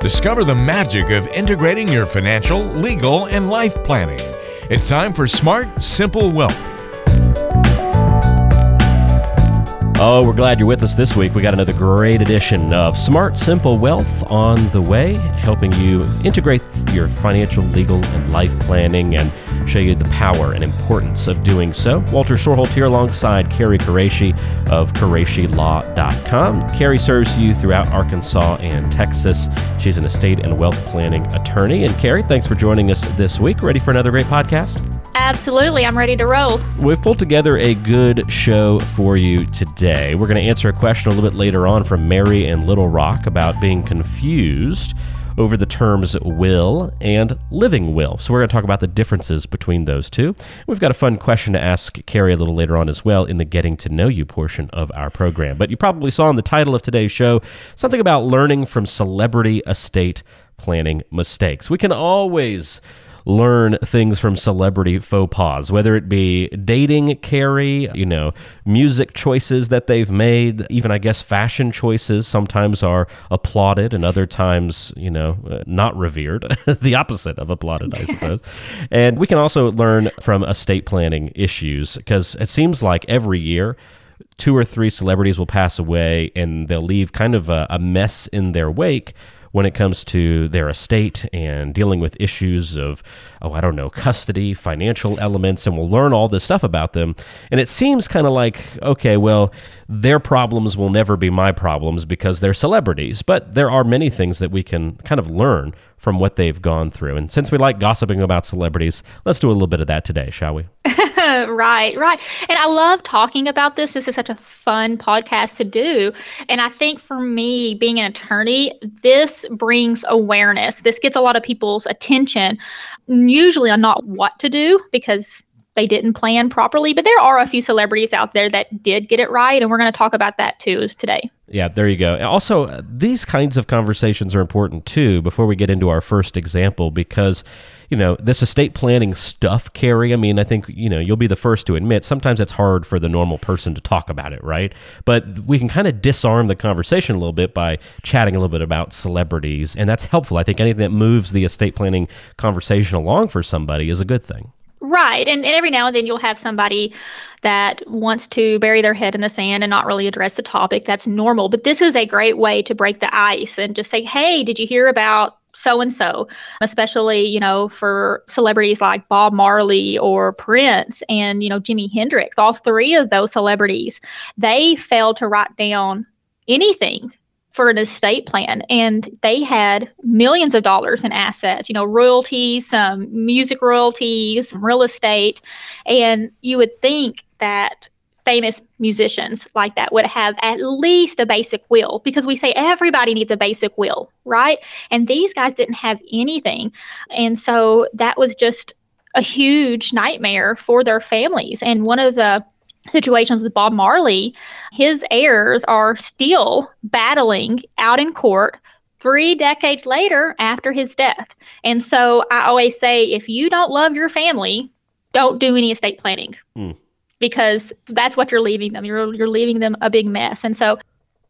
Discover the magic of integrating your financial, legal, and life planning. It's time for Smart, Simple Wealth. Oh, we're glad you're with us this week. We got another great edition of Smart Simple Wealth on the way, helping you integrate your financial, legal, and life planning and show you the power and importance of doing so. Walter Storholt here alongside Carrie Qureshi of QureshiLaw.com. Carrie serves you throughout Arkansas and Texas. She's an estate and wealth planning attorney. And Carrie, thanks for joining us this week. Ready for another great podcast? Absolutely. I'm ready to roll. We've pulled together a good show for you today. We're going to answer a question a little bit later on from Mary in Little Rock about being confused over the terms will and living will. So we're going to talk about the differences between those two. We've got a fun question to ask Carrie a little later on as well in the getting to know you portion of our program. But you probably saw in the title of today's show something about learning from celebrity estate planning mistakes. We can always learn things from celebrity faux pas, whether it be dating Carrie, you know, music choices that they've made, even I guess fashion choices sometimes are applauded and other times, you know, uh, not revered. the opposite of applauded, I suppose. and we can also learn from estate planning issues because it seems like every year two or three celebrities will pass away and they'll leave kind of a, a mess in their wake when it comes to their estate and dealing with issues of, oh, I don't know, custody, financial elements, and we'll learn all this stuff about them. And it seems kind of like, okay, well, their problems will never be my problems because they're celebrities. But there are many things that we can kind of learn from what they've gone through. And since we like gossiping about celebrities, let's do a little bit of that today, shall we? right, right. And I love talking about this. This is such a fun podcast to do. And I think for me, being an attorney, this brings awareness. This gets a lot of people's attention, usually on not what to do because they didn't plan properly. But there are a few celebrities out there that did get it right. And we're going to talk about that too today. Yeah, there you go. Also, uh, these kinds of conversations are important too before we get into our first example because, you know, this estate planning stuff, Carrie, I mean, I think, you know, you'll be the first to admit sometimes it's hard for the normal person to talk about it, right? But we can kind of disarm the conversation a little bit by chatting a little bit about celebrities. And that's helpful. I think anything that moves the estate planning conversation along for somebody is a good thing. Right. And, and every now and then you'll have somebody that wants to bury their head in the sand and not really address the topic. That's normal. But this is a great way to break the ice and just say, hey, did you hear about so and so, especially, you know, for celebrities like Bob Marley or Prince and, you know, Jimi Hendrix, all three of those celebrities, they failed to write down anything for an estate plan and they had millions of dollars in assets you know royalties some music royalties some real estate. And you would think that famous musicians like that would have at least a basic will because we say everybody needs a basic will right? And these guys didn't have anything. And so that was just a huge nightmare for their families. And one of the situations with Bob Marley, his heirs are still battling out in court three decades later after his death. And so I always say if you don't love your family, don't do any estate planning. Mm. Because that's what you're leaving them. You're you're leaving them a big mess. And so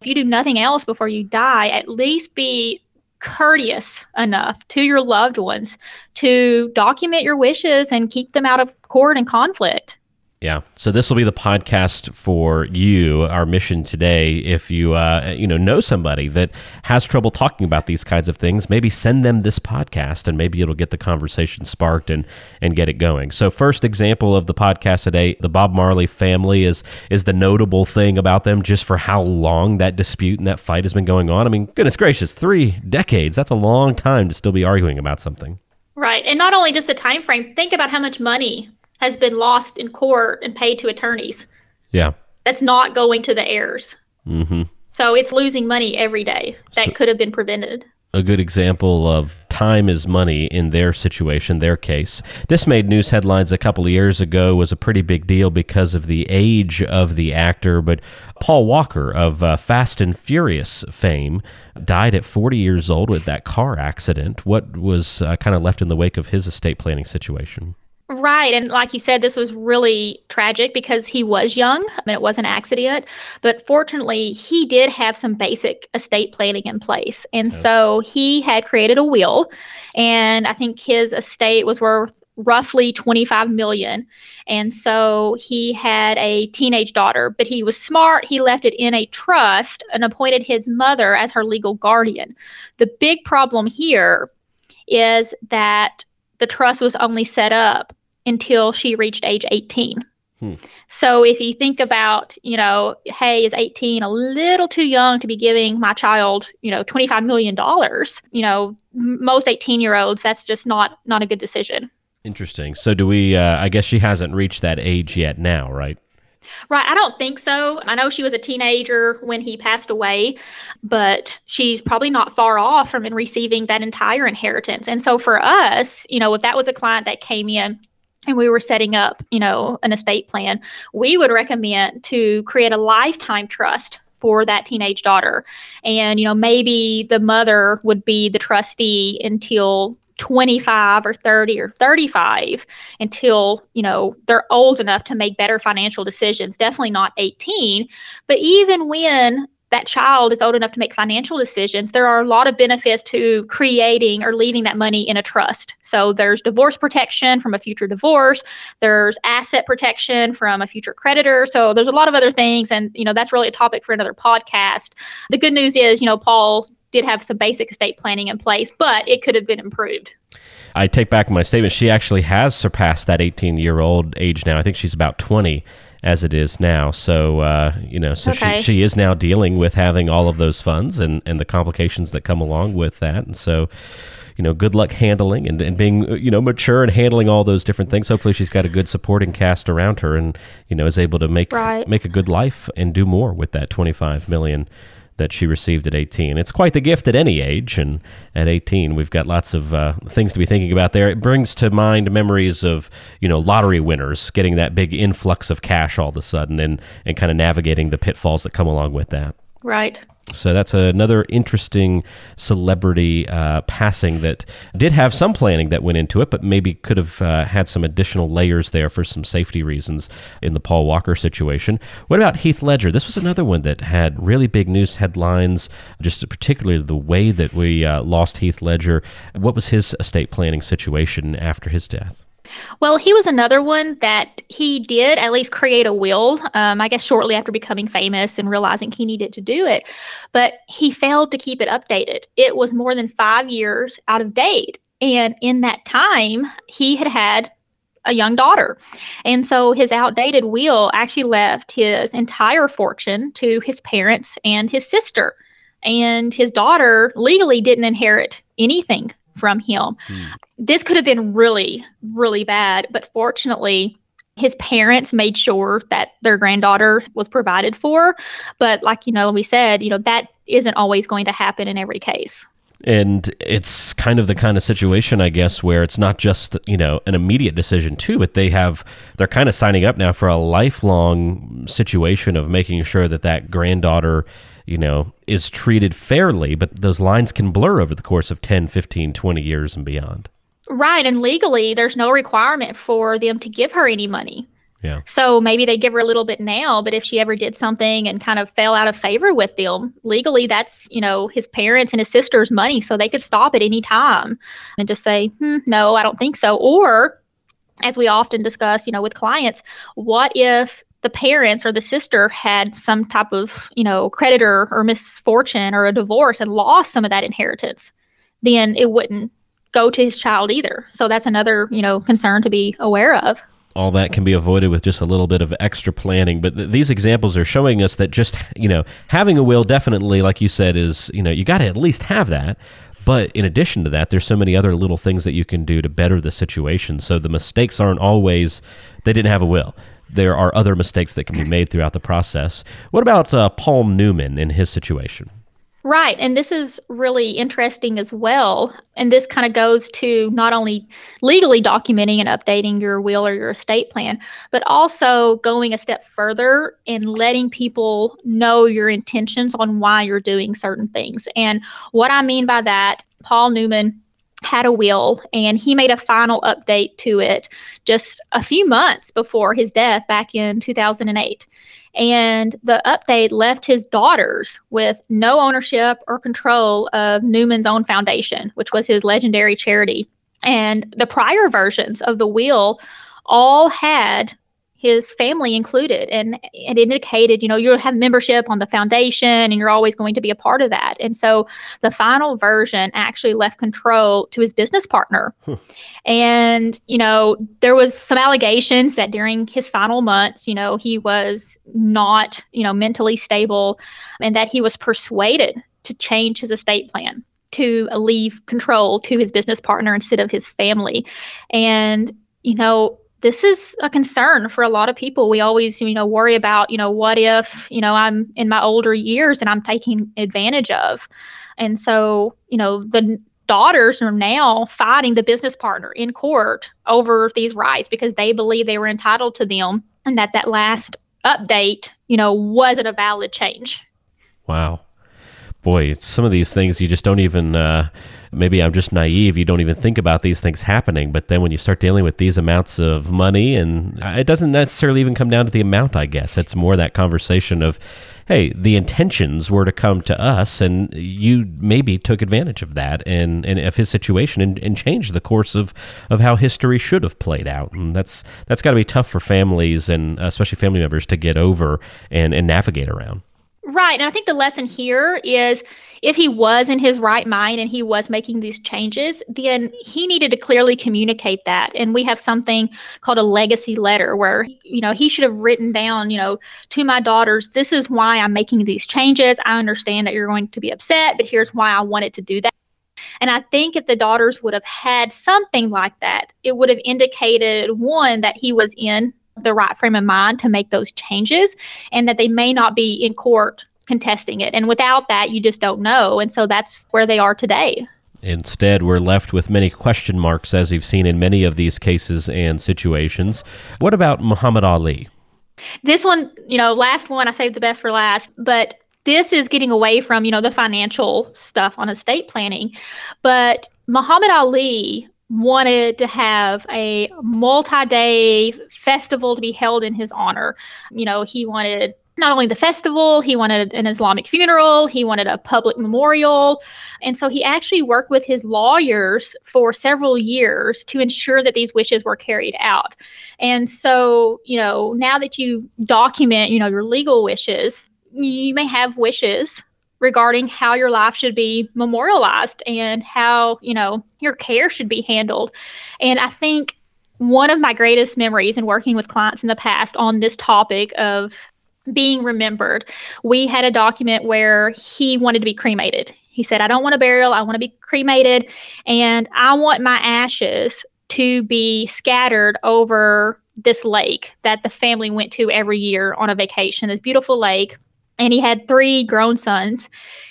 if you do nothing else before you die, at least be courteous enough to your loved ones to document your wishes and keep them out of court and conflict. Yeah. So this will be the podcast for you. Our mission today, if you uh, you know know somebody that has trouble talking about these kinds of things, maybe send them this podcast, and maybe it'll get the conversation sparked and and get it going. So first example of the podcast today, the Bob Marley family is is the notable thing about them, just for how long that dispute and that fight has been going on. I mean, goodness gracious, three decades. That's a long time to still be arguing about something. Right, and not only just the time frame. Think about how much money has been lost in court and paid to attorneys. Yeah. That's not going to the heirs. Mm-hmm. So it's losing money every day that so, could have been prevented. A good example of time is money in their situation, their case. This made news headlines a couple of years ago, was a pretty big deal because of the age of the actor. But Paul Walker of uh, Fast and Furious fame died at 40 years old with that car accident. What was uh, kind of left in the wake of his estate planning situation? Right. And like you said, this was really tragic because he was young. I mean, it was an accident, but fortunately, he did have some basic estate planning in place. And okay. so he had created a will, and I think his estate was worth roughly 25 million. And so he had a teenage daughter, but he was smart. He left it in a trust and appointed his mother as her legal guardian. The big problem here is that the trust was only set up until she reached age 18. Hmm. So if you think about, you know, hey, is 18 a little too young to be giving my child, you know, 25 million dollars? You know, most 18 year olds, that's just not not a good decision. Interesting. So do we? Uh, I guess she hasn't reached that age yet now, right? Right. I don't think so. I know she was a teenager when he passed away, but she's probably not far off from receiving that entire inheritance. And so for us, you know, if that was a client that came in and we were setting up, you know, an estate plan, we would recommend to create a lifetime trust for that teenage daughter. And, you know, maybe the mother would be the trustee until 25 or 30 or 35 until you know they're old enough to make better financial decisions definitely not 18 but even when that child is old enough to make financial decisions, there are a lot of benefits to creating or leaving that money in a trust. So there's divorce protection from a future divorce, there's asset protection from a future creditor. So there's a lot of other things and you know that's really a topic for another podcast. The good news is, you know, Paul did have some basic estate planning in place, but it could have been improved. I take back my statement. She actually has surpassed that 18 year old age now. I think she's about 20 as it is now. So uh, you know, so okay. she she is now dealing with having all of those funds and and the complications that come along with that. And so, you know, good luck handling and, and being you know mature and handling all those different things. Hopefully, she's got a good supporting cast around her, and you know, is able to make right. make a good life and do more with that twenty five million that she received at 18. It's quite the gift at any age, and at 18, we've got lots of uh, things to be thinking about there. It brings to mind memories of you know lottery winners getting that big influx of cash all of a sudden, and and kind of navigating the pitfalls that come along with that. Right. So that's another interesting celebrity uh, passing that did have some planning that went into it, but maybe could have uh, had some additional layers there for some safety reasons in the Paul Walker situation. What about Heath Ledger? This was another one that had really big news headlines, just particularly the way that we uh, lost Heath Ledger. What was his estate planning situation after his death? Well, he was another one that he did at least create a will, um, I guess shortly after becoming famous and realizing he needed to do it. But he failed to keep it updated. It was more than five years out of date. And in that time, he had had a young daughter. And so his outdated will actually left his entire fortune to his parents and his sister. And his daughter legally didn't inherit anything from him. Mm. This could have been really, really bad, but fortunately, his parents made sure that their granddaughter was provided for. But like you know, we said, you know, that isn't always going to happen in every case. And it's kind of the kind of situation, I guess, where it's not just you know an immediate decision too, but they have they're kind of signing up now for a lifelong situation of making sure that that granddaughter you know, is treated fairly, but those lines can blur over the course of 10, 15, 20 years and beyond. Right. And legally, there's no requirement for them to give her any money. Yeah. So maybe they give her a little bit now, but if she ever did something and kind of fell out of favor with them, legally that's, you know, his parents and his sister's money. So they could stop at any time and just say, hmm, no, I don't think so. Or as we often discuss, you know, with clients, what if the parents or the sister had some type of, you know, creditor or misfortune or a divorce and lost some of that inheritance, then it wouldn't go to his child either. So that's another, you know, concern to be aware of. All that can be avoided with just a little bit of extra planning. But th- these examples are showing us that just, you know, having a will definitely, like you said, is, you know, you got to at least have that. But in addition to that, there's so many other little things that you can do to better the situation. So the mistakes aren't always they didn't have a will there are other mistakes that can be made throughout the process. What about uh, Paul Newman in his situation? Right. And this is really interesting as well. And this kind of goes to not only legally documenting and updating your will or your estate plan, but also going a step further and letting people know your intentions on why you're doing certain things. And what I mean by that, Paul Newman had a will and he made a final update to it just a few months before his death back in 2008. And the update left his daughters with no ownership or control of Newman's own foundation, which was his legendary charity. And the prior versions of the will all had his family included and it indicated you know you'll have membership on the foundation and you're always going to be a part of that. And so the final version actually left control to his business partner. Hmm. And you know there was some allegations that during his final months you know he was not you know mentally stable and that he was persuaded to change his estate plan to leave control to his business partner instead of his family. And you know this is a concern for a lot of people. We always, you know, worry about, you know, what if, you know, I'm in my older years and I'm taking advantage of. And so, you know, the daughters are now fighting the business partner in court over these rights because they believe they were entitled to them and that that last update, you know, wasn't a valid change. Wow. Boy, some of these things you just don't even uh maybe I'm just naive. You don't even think about these things happening. But then when you start dealing with these amounts of money, and it doesn't necessarily even come down to the amount, I guess. It's more that conversation of, hey, the intentions were to come to us, and you maybe took advantage of that and, and of his situation and, and changed the course of, of how history should have played out. And that's that's got to be tough for families and especially family members to get over and, and navigate around. Right. And I think the lesson here is if he was in his right mind and he was making these changes, then he needed to clearly communicate that. And we have something called a legacy letter where, you know, he should have written down, you know, to my daughters, this is why I'm making these changes. I understand that you're going to be upset, but here's why I wanted to do that. And I think if the daughters would have had something like that, it would have indicated one, that he was in the right frame of mind to make those changes and that they may not be in court contesting it. And without that, you just don't know. And so that's where they are today. Instead, we're left with many question marks, as you've seen in many of these cases and situations. What about Muhammad Ali? This one, you know, last one, I saved the best for last, but this is getting away from, you know, the financial stuff on estate planning. But Muhammad Ali wanted to have a multi day festival to be held in his honor. You know, he wanted not only the festival, he wanted an Islamic funeral, he wanted a public memorial. And so he actually worked with his lawyers for several years to ensure that these wishes were carried out. And so, you know, now that you document, you know, your legal wishes, you may have wishes regarding how your life should be memorialized and how, you know, your care should be handled. And I think one of my greatest memories in working with clients in the past on this topic of being remembered. We had a document where he wanted to be cremated. He said, I don't want a burial, I want to be cremated, and I want my ashes to be scattered over this lake that the family went to every year on a vacation, this beautiful lake. And he had three grown sons,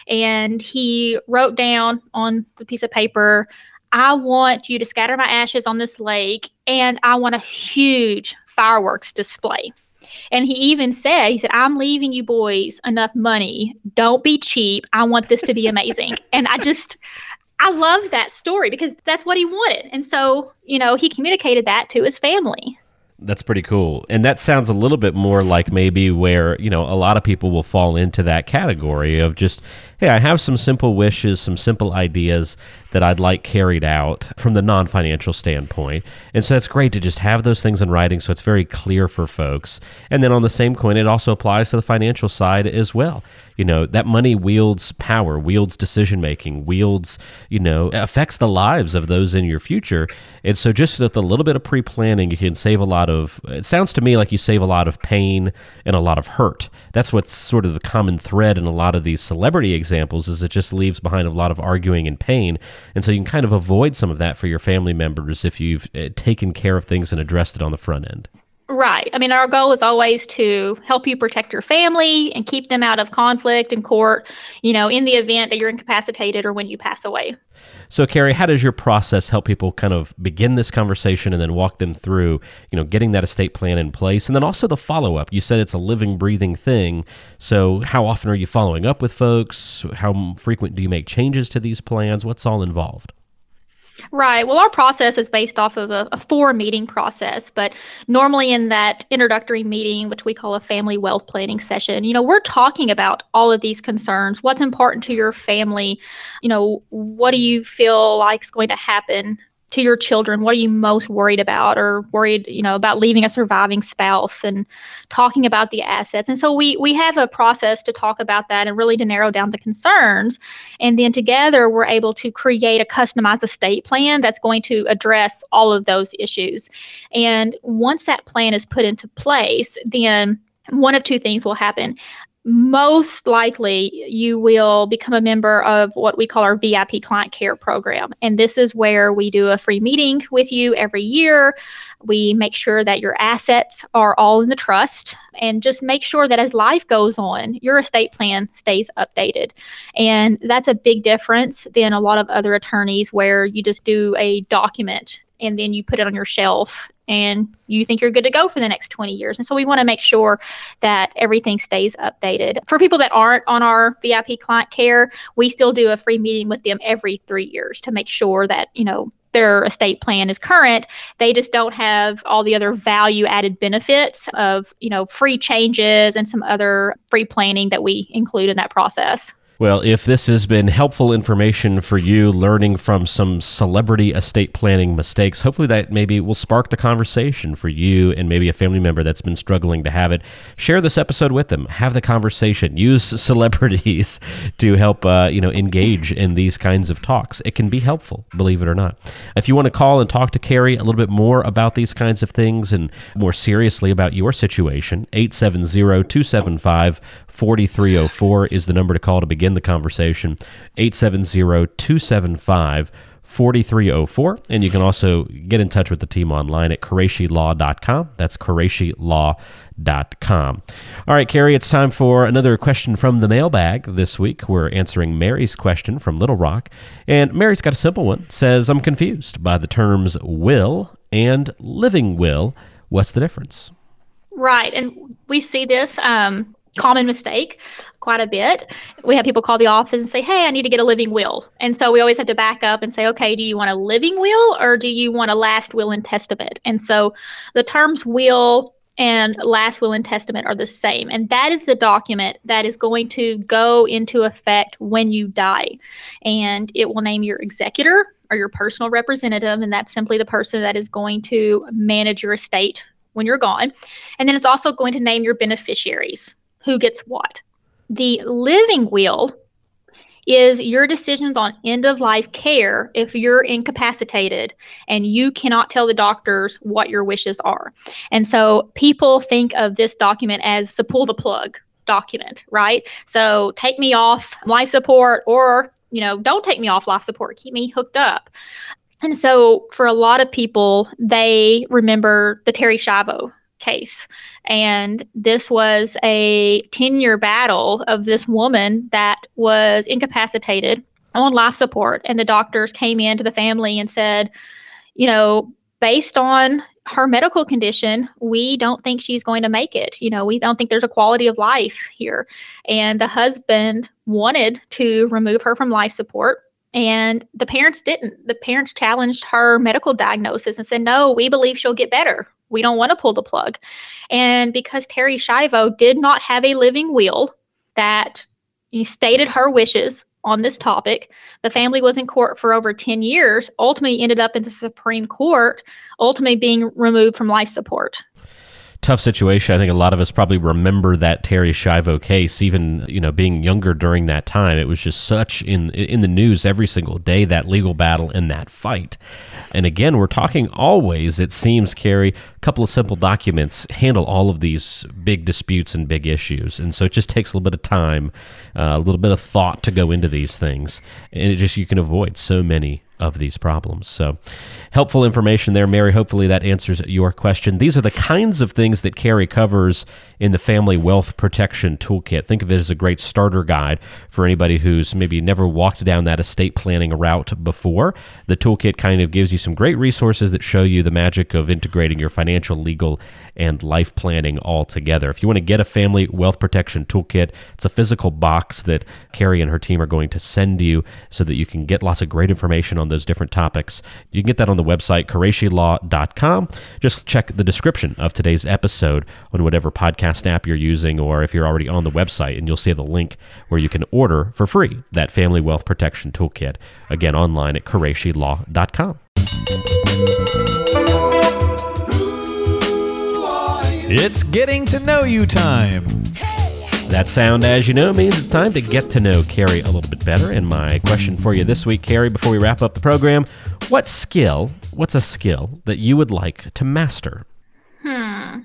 and he wrote down on the piece of paper, I want you to scatter my ashes on this lake, and I want a huge fireworks display. And he even said, he said, I'm leaving you boys enough money. Don't be cheap. I want this to be amazing. and I just, I love that story because that's what he wanted. And so, you know, he communicated that to his family. That's pretty cool. And that sounds a little bit more like maybe where, you know, a lot of people will fall into that category of just, hey, I have some simple wishes, some simple ideas that I'd like carried out from the non financial standpoint. And so that's great to just have those things in writing so it's very clear for folks. And then on the same coin, it also applies to the financial side as well. You know, that money wields power, wields decision making, wields, you know, affects the lives of those in your future. And so just with a little bit of pre planning, you can save a lot of, it sounds to me like you save a lot of pain and a lot of hurt. That's what's sort of the common thread in a lot of these celebrity examples is it just leaves behind a lot of arguing and pain. And so you can kind of avoid some of that for your family members if you've uh, taken care of things and addressed it on the front end. Right. I mean, our goal is always to help you protect your family and keep them out of conflict and court, you know, in the event that you're incapacitated or when you pass away. So, Carrie, how does your process help people kind of begin this conversation and then walk them through, you know, getting that estate plan in place? And then also the follow up. You said it's a living, breathing thing. So, how often are you following up with folks? How frequent do you make changes to these plans? What's all involved? Right. Well, our process is based off of a, a, four meeting process, but normally in that introductory meeting, which we call a family wealth planning session, you know, we're talking about all of these concerns. What's important to your family? You know, what do you feel like is going to happen to your children what are you most worried about or worried you know about leaving a surviving spouse and talking about the assets? And so we we have a process to talk about that and really to narrow down the concerns. And then together we're able to create a customized estate plan that's going to address all of those issues. And once that plan is put into place then one of two things will happen most likely you will become a member of what we call our VIP client care program. And this is where we do a free meeting with you every year. We make sure that your assets are all in the trust and just make sure that as life goes on, your estate plan stays updated. And that's a big difference than a lot of other attorneys where you just do a document and then you put it on your shelf and you think you're good to go for the next 20 years. And so we want to make sure that everything stays updated. For people that aren't on our VIP client care, we still do a free meeting with them every three years to make sure that, you know, their estate plan is current they just don't have all the other value added benefits of you know free changes and some other free planning that we include in that process well, if this has been helpful information for you, learning from some celebrity estate planning mistakes, hopefully that maybe will spark the conversation for you and maybe a family member that's been struggling to have it. Share this episode with them. Have the conversation. Use celebrities to help uh, you know engage in these kinds of talks. It can be helpful, believe it or not. If you want to call and talk to Carrie a little bit more about these kinds of things and more seriously about your situation, 870 275 4304 is the number to call to begin the conversation. 870 275 4304. And you can also get in touch with the team online at QureshiLaw.com. That's QureshiLaw.com. All right, Carrie, it's time for another question from the mailbag this week. We're answering Mary's question from Little Rock. And Mary's got a simple one. Says, I'm confused by the terms will and living will. What's the difference? Right. And we see this um, common mistake quite a bit. We have people call the office and say, Hey, I need to get a living will. And so we always have to back up and say, Okay, do you want a living will or do you want a last will and testament? And so the terms will and last will and testament are the same. And that is the document that is going to go into effect when you die. And it will name your executor or your personal representative. And that's simply the person that is going to manage your estate when you're gone. And then it's also going to name your beneficiaries who gets what. The living will is your decisions on end of life care if you're incapacitated and you cannot tell the doctors what your wishes are. And so people think of this document as the pull the plug document, right? So take me off life support or, you know, don't take me off life support, keep me hooked up. And so for a lot of people, they remember the Terri Schiavo case. And this was a 10 year battle of this woman that was incapacitated on life support. And the doctors came in to the family and said, you know, based on her medical condition, we don't think she's going to make it. You know, we don't think there's a quality of life here. And the husband wanted to remove her from life support. And the parents didn't. The parents challenged her medical diagnosis and said, no, we believe she'll get better we don't want to pull the plug. And because Terri Schiavo did not have a living will that stated her wishes on this topic, the family was in court for over 10 years, ultimately ended up in the Supreme Court, ultimately being removed from life support tough situation. I think a lot of us probably remember that Terri Schiavo case, even you know being younger during that time. It was just such in in the news every single day that legal battle and that fight. And again, we're talking always. It seems, Carrie, a couple of simple documents handle all of these big disputes and big issues, and so it just takes a little bit of time, uh, a little bit of thought to go into these things, and it just you can avoid so many of these problems. So, helpful information there, Mary. Hopefully, that answers your question. These are the kinds of things that Carrie covers in the Family Wealth Protection Toolkit. Think of it as a great starter guide for anybody who's maybe never walked down that estate planning route before. The toolkit kind of gives you some great resources that show you the magic of integrating your financial, legal, and life planning all together. If you want to get a Family Wealth Protection Toolkit, it's a physical box that Carrie and her team are going to send you so that you can get lots of great information on those different topics. You can get that on the website, QureshiLaw.com. Just check the description of today's episode on whatever podcast app you're using, or if you're already on the website, and you'll see the link where you can order for free that Family Wealth Protection Toolkit. Again, online at QureshiLaw.com. It's getting to know you time. That sound, as you know, means it's time to get to know Carrie a little bit better. And my question for you this week, Carrie, before we wrap up the program, what skill, what's a skill that you would like to master? Hmm.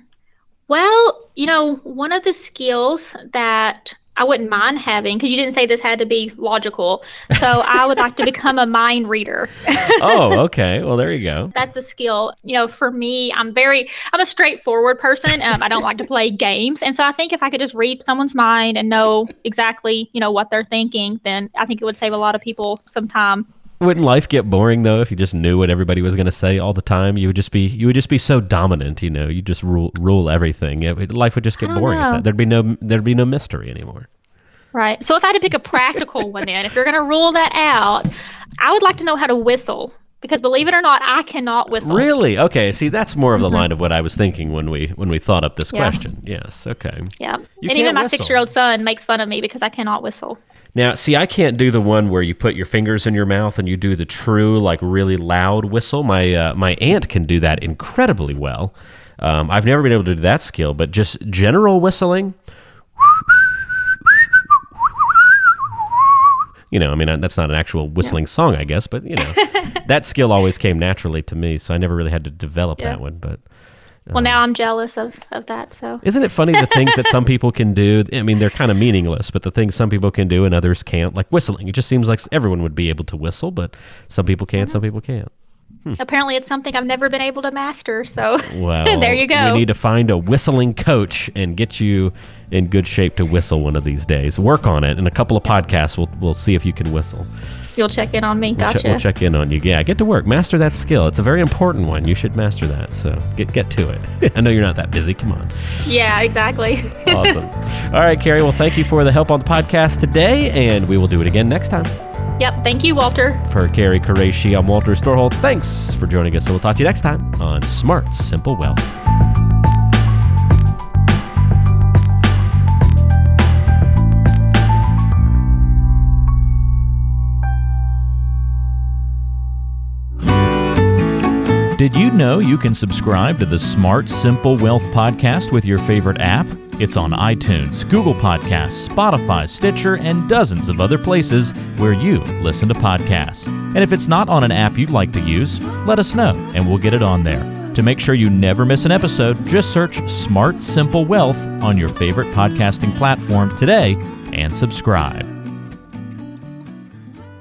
Well, you know, one of the skills that I wouldn't mind having, because you didn't say this had to be logical. So I would like to become a mind reader. Oh, okay. Well, there you go. That's a skill. You know, for me, I'm very, I'm a straightforward person. Um, I don't like to play games. And so I think if I could just read someone's mind and know exactly, you know, what they're thinking, then I think it would save a lot of people some time. Wouldn't life get boring though if you just knew what everybody was going to say all the time? You would just be you would just be so dominant, you know. You just rule rule everything. It, life would just get boring at that. There'd be no there'd be no mystery anymore. Right. So if I had to pick a practical one, then if you're going to rule that out, I would like to know how to whistle because believe it or not, I cannot whistle. Really? Okay. See, that's more of the line of what I was thinking when we when we thought up this Mm-hmm. Yeah. question. Yes. Okay. Yeah. You and even my six year old son makes fun of me because I cannot whistle. Now, see, I can't do the one where you put your fingers in your mouth and you do the true, like really loud whistle. My uh, my aunt can do that incredibly well. Um, I've never been able to do that skill, but just general whistling. You know, I mean, that's not an actual whistling song, I guess, but you know, that skill always came naturally to me, so I never really had to develop Yeah. that one. But Well, um, now I'm jealous of, of that. So isn't it funny the things that some people can do? I mean, they're kind of meaningless, but the things some people can do and others can't, like whistling. It just seems like everyone would be able to whistle, but some people can, some mm-hmm. people can't. Hmm. apparently it's something I've never been able to master. So Well, there you go. We need to find a whistling coach and get you in good shape to whistle one of these days. Work on it. In a couple of podcasts, we'll, we'll see if you can whistle. You'll check in on me. We'll, Gotcha. che- we'll check in on you. Yeah, get to work. Master that skill. It's a very important one. You should master that. So get get to it. I know you're not that busy. Come on. yeah, exactly. Awesome. All right, Carrie. Well, thank you for the help on the podcast today, and we will do it again next time. yep. Thank you, Walter. For Carrie Qureshi, I'm Walter Storholt. Thanks for joining us, and we'll talk to you next time on Smart Simple Wealth. Did you know you can subscribe to the Smart Simple Wealth podcast with your favorite app? It's on iTunes, Google Podcasts, Spotify, Stitcher, and dozens of other places where you listen to podcasts. And if it's not on an app you'd like to use, let us know and we'll get it on there. To make sure you never miss an episode, just search Smart Simple Wealth on your favorite podcasting platform today and subscribe.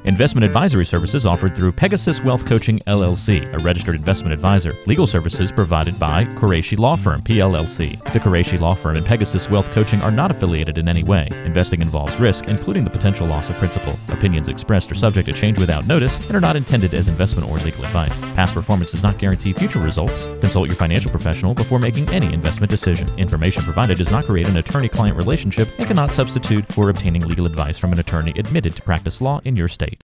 Investment advisory services offered through Pegasus Wealth Coaching LLC, a registered investment advisor. Legal services provided by Qureshi Law Firm PLLC. The Qureshi Law Firm and Pegasus Wealth Coaching are not affiliated in any way. Investing involves risk, including the potential loss of principal. Opinions expressed are subject to change without notice and are not intended as investment or legal advice. Past performance does not guarantee future results. Consult your financial professional before making any investment decision. Information provided does not create an attorney-client relationship and cannot substitute for obtaining legal advice from an attorney admitted to practice law in your state.